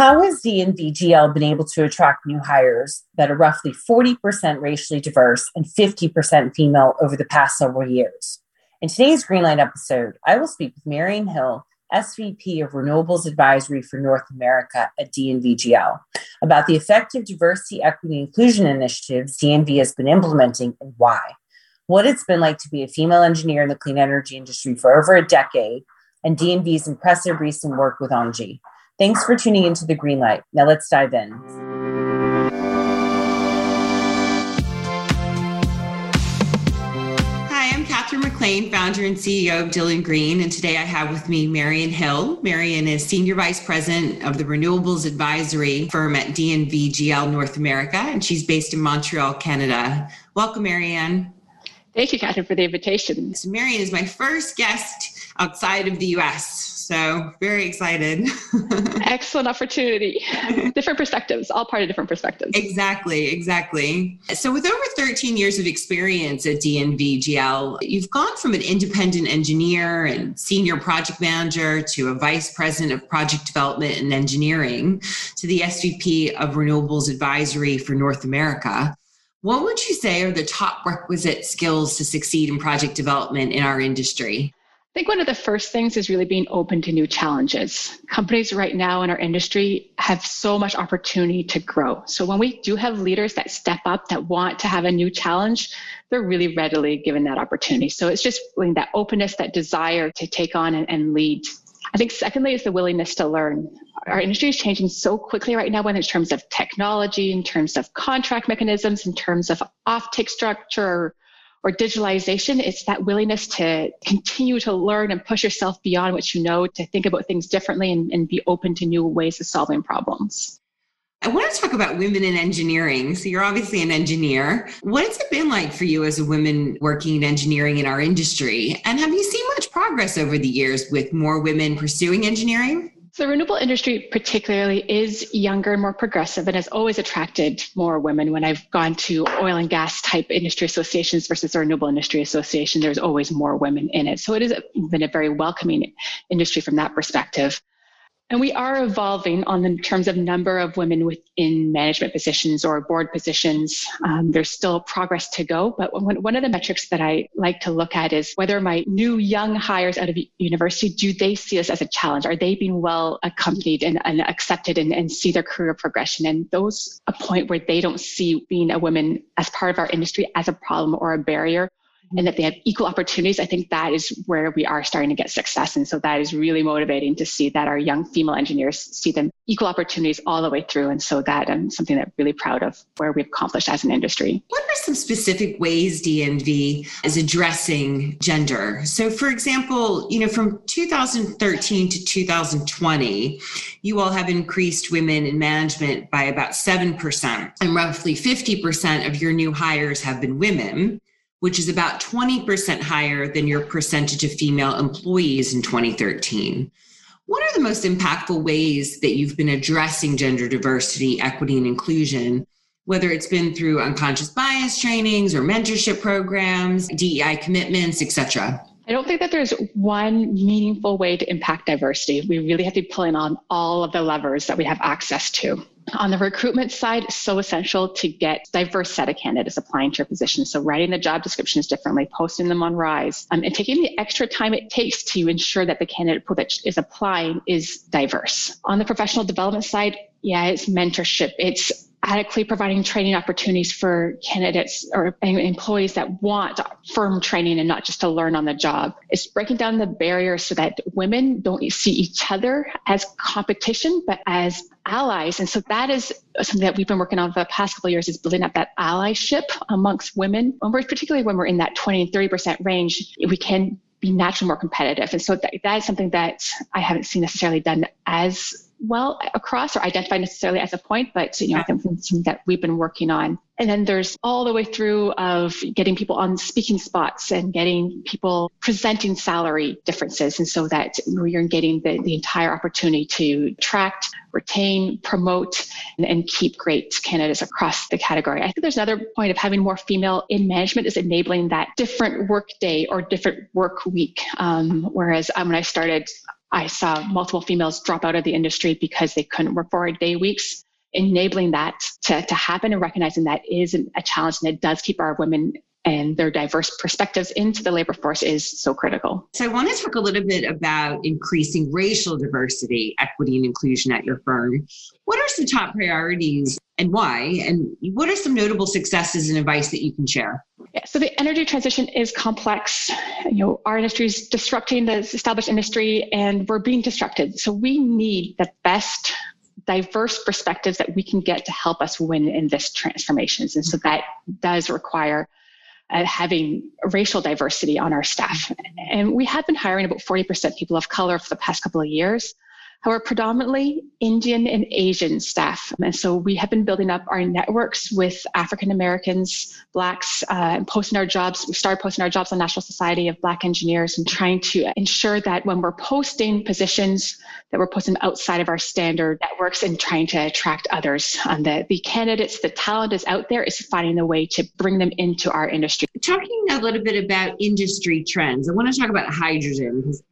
How has DNVGL been able to attract new hires that are roughly 40% racially diverse and 50% female over the past several years? In today's Greenlight episode, I will speak with Marion Hill, SVP of Renewables Advisory for North America at DNVGL, about the effective diversity, equity, inclusion initiatives DNV has been implementing and why, what it's been like to be a female engineer in the clean energy industry for over a decade, and DNV's impressive recent work with ENGIE. Thanks for tuning into the Green Light. Now let's dive in. Hi, I'm Catherine McLean, founder and CEO of Dylan Green, and today I have with me Marion Hill. Marion is Senior Vice President of the Renewables Advisory firm at DNV North America, and she's based in Montreal, Canada. Welcome, Marianne. Thank you, Catherine, for the invitation. So Marion is my first guest outside of the US. So very excited. Excellent opportunity. different perspectives, all part of different perspectives. Exactly, exactly. So with over 13 years of experience at DNVGL, you've gone from an independent engineer and senior project manager to a vice president of project development and engineering to the SVP of renewables advisory for North America. What would you say are the top requisite skills to succeed in project development in our industry? I think one of the first things is really being open to new challenges. Companies right now in our industry have so much opportunity to grow. So when we do have leaders that step up, that want to have a new challenge, they're really readily given that opportunity. So it's just that openness, that desire to take on and, and lead. I think secondly is the willingness to learn. Our industry is changing so quickly right now, whether it's in terms of technology, in terms of contract mechanisms, in terms of offtake structure, or digitalization, it's that willingness to continue to learn and push yourself beyond what you know, to think about things differently and, and be open to new ways of solving problems. I want to talk about women in engineering. So, you're obviously an engineer. What has it been like for you as a woman working in engineering in our industry? And have you seen much progress over the years with more women pursuing engineering? The renewable industry, particularly, is younger and more progressive and has always attracted more women. When I've gone to oil and gas type industry associations versus the renewable industry association, there's always more women in it. So it has been a very welcoming industry from that perspective. And we are evolving on the terms of number of women within management positions or board positions. Um, there's still progress to go, but one, one of the metrics that I like to look at is whether my new young hires out of university, do they see us as a challenge? Are they being well accompanied and, and accepted and, and see their career progression? And those a point where they don't see being a woman as part of our industry as a problem or a barrier and that they have equal opportunities, I think that is where we are starting to get success. And so that is really motivating to see that our young female engineers see them equal opportunities all the way through. And so that I'm something that I'm really proud of where we've accomplished as an industry. What are some specific ways DNV is addressing gender? So for example, you know, from 2013 to 2020, you all have increased women in management by about 7%, and roughly 50% of your new hires have been women which is about 20% higher than your percentage of female employees in 2013. What are the most impactful ways that you've been addressing gender diversity, equity, and inclusion, whether it's been through unconscious bias trainings or mentorship programs, DEI commitments, etc.? I don't think that there's one meaningful way to impact diversity. We really have to be pulling on all of the levers that we have access to. On the recruitment side, so essential to get diverse set of candidates applying to your position. So writing the job descriptions differently, posting them on Rise, um, and taking the extra time it takes to ensure that the candidate pool that is applying is diverse. On the professional development side, yeah, it's mentorship. It's adequately providing training opportunities for candidates or employees that want firm training and not just to learn on the job. It's breaking down the barriers so that women don't see each other as competition, but as allies. And so that is something that we've been working on for the past couple of years is building up that allyship amongst women. When we're, particularly when we're in that 20 and 30% range, we can be naturally more competitive. And so that, that is something that I haven't seen necessarily done as well across or identified necessarily as a point, but you know, I think something that we've been working on. And then there's all the way through of getting people on speaking spots and getting people presenting salary differences. And so that you're getting the, the entire opportunity to attract, retain, promote, and, and keep great candidates across the category. I think there's another point of having more female in management is enabling that different work day or different work week. Um, whereas um, when I started, I saw multiple females drop out of the industry because they couldn't work four day weeks. Enabling that to, to happen and recognizing that is a challenge and it does keep our women and their diverse perspectives into the labor force is so critical. So, I want to talk a little bit about increasing racial diversity, equity, and inclusion at your firm. What are some top priorities and why? And what are some notable successes and advice that you can share? Yeah, so the energy transition is complex. You know, our industry is disrupting the established industry and we're being disrupted. So we need the best diverse perspectives that we can get to help us win in this transformations. And so that does require uh, having racial diversity on our staff. And we have been hiring about 40% people of color for the past couple of years. However, predominantly Indian and Asian staff. And so we have been building up our networks with African Americans, Blacks, uh, and posting our jobs. We started posting our jobs on National Society of Black Engineers and trying to ensure that when we're posting positions, that we're posting outside of our standard networks and trying to attract others. Um, the, the candidates, the talent is out there, is finding a way to bring them into our industry. Talking a little bit about industry trends, I want to talk about hydrogen because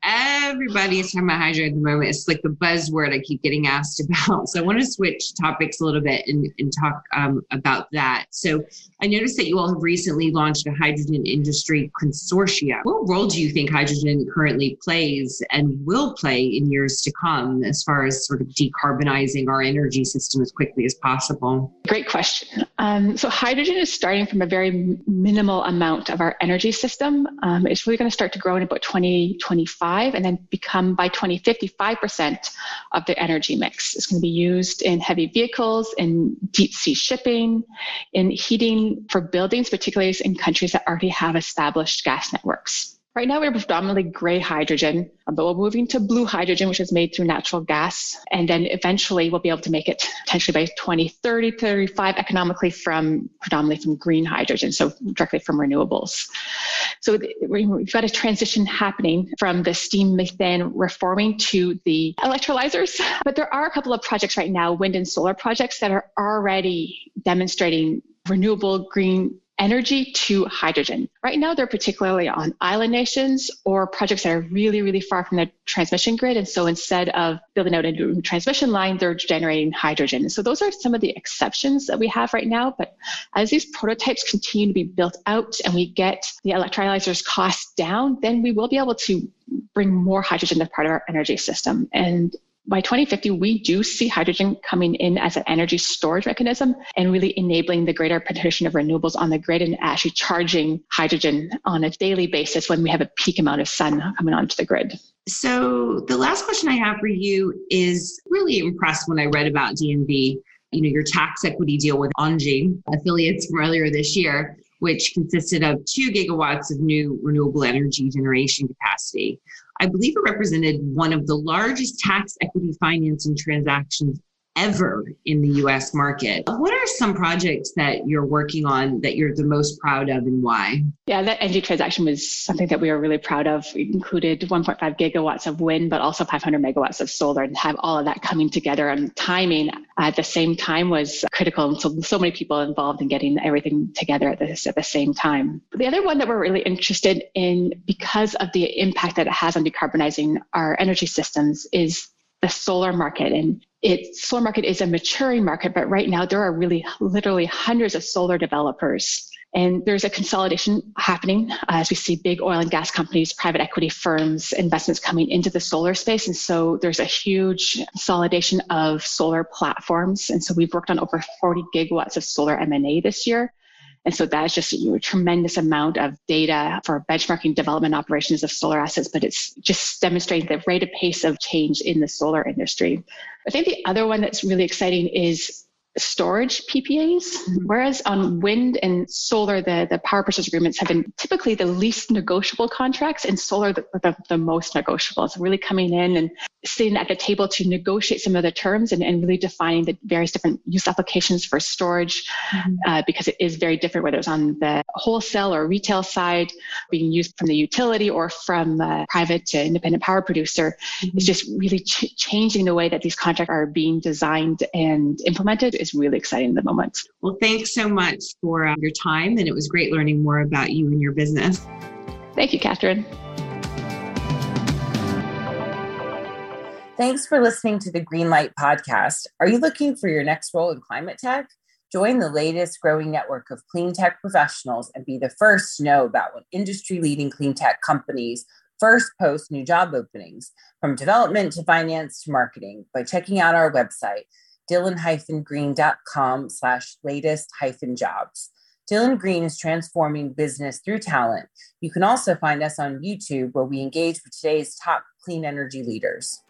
is talking about hydrogen at the moment. It's like the buzzword I keep getting asked about. So I want to switch topics a little bit and, and talk um, about that. So I noticed that you all have recently launched a hydrogen industry consortia. What role do you think hydrogen currently plays and will play in years to come as far as sort of decarbonizing our energy system as quickly as possible? Great question. Um, so hydrogen is starting from a very minimal amount of our energy system. Um, it's really going to start to grow in about 2025 and then become by 2050 5% of the energy mix. It's going to be used in heavy vehicles, in deep sea shipping, in heating for buildings, particularly in countries that already have established gas networks. Right now, we're predominantly gray hydrogen, uh, but we're moving to blue hydrogen, which is made through natural gas. And then eventually we'll be able to make it potentially by 2030, 35 economically from predominantly from green hydrogen, so directly from renewables. So we've got a transition happening from the steam methane reforming to the electrolyzers. But there are a couple of projects right now, wind and solar projects, that are already demonstrating renewable green energy to hydrogen. Right now, they're particularly on island nations or projects that are really, really far from the transmission grid. And so instead of building out a new transmission line, they're generating hydrogen. So those are some of the exceptions that we have right now. But as these prototypes continue to be built out and we get the electrolyzers costs down, then we will be able to bring more hydrogen as part of our energy system. And by 2050, we do see hydrogen coming in as an energy storage mechanism and really enabling the greater penetration of renewables on the grid and actually charging hydrogen on a daily basis when we have a peak amount of sun coming onto the grid. So, the last question I have for you is really impressed when I read about DNV, you know, your tax equity deal with Engie affiliates from earlier this year which consisted of two gigawatts of new renewable energy generation capacity. I believe it represented one of the largest tax equity financing transactions ever in the US market. What are some projects that you're working on that you're the most proud of and why? Yeah, that Engie transaction was something that we were really proud of. It included 1.5 gigawatts of wind, but also 500 megawatts of solar and have all of that coming together and timing at the same time was critical. And so, so many people involved in getting everything together at this at the same time. The other one that we're really interested in because of the impact that it has on decarbonizing our energy systems is the solar market and it solar market is a maturing market but right now there are really literally hundreds of solar developers. And there's a consolidation happening as we see big oil and gas companies private equity firms investments coming into the solar space. And so there's a huge consolidation of solar platforms. And so we've worked on over 40 gigawatts of solar m&a this year and so that's just a tremendous amount of data for benchmarking development operations of solar assets, but it's just demonstrating the rate of pace of change in the solar industry. I think the other one that's really exciting is storage PPAs, mm-hmm. whereas on wind and solar, the, the power purchase agreements have been typically the least negotiable contracts, and solar the, the, the most negotiable. So really coming in and sitting at the table to negotiate some of the terms and, and really defining the various different use applications for storage, mm-hmm. uh, because it is very different whether it's on the wholesale or retail side, being used from the utility or from a private to independent power producer. Mm-hmm. It's just really ch- changing the way that these contracts are being designed and implemented is really exciting at the moment. Well, thanks so much for uh, your time. And it was great learning more about you and your business. Thank you, Catherine. Thanks for listening to the Greenlight podcast. Are you looking for your next role in climate tech? Join the latest growing network of clean tech professionals and be the first to know about when industry leading clean tech companies first post new job openings from development to finance to marketing by checking out our website, dylan-green.com slash latest hyphen jobs. Dylan Green is transforming business through talent. You can also find us on YouTube where we engage with today's top clean energy leaders.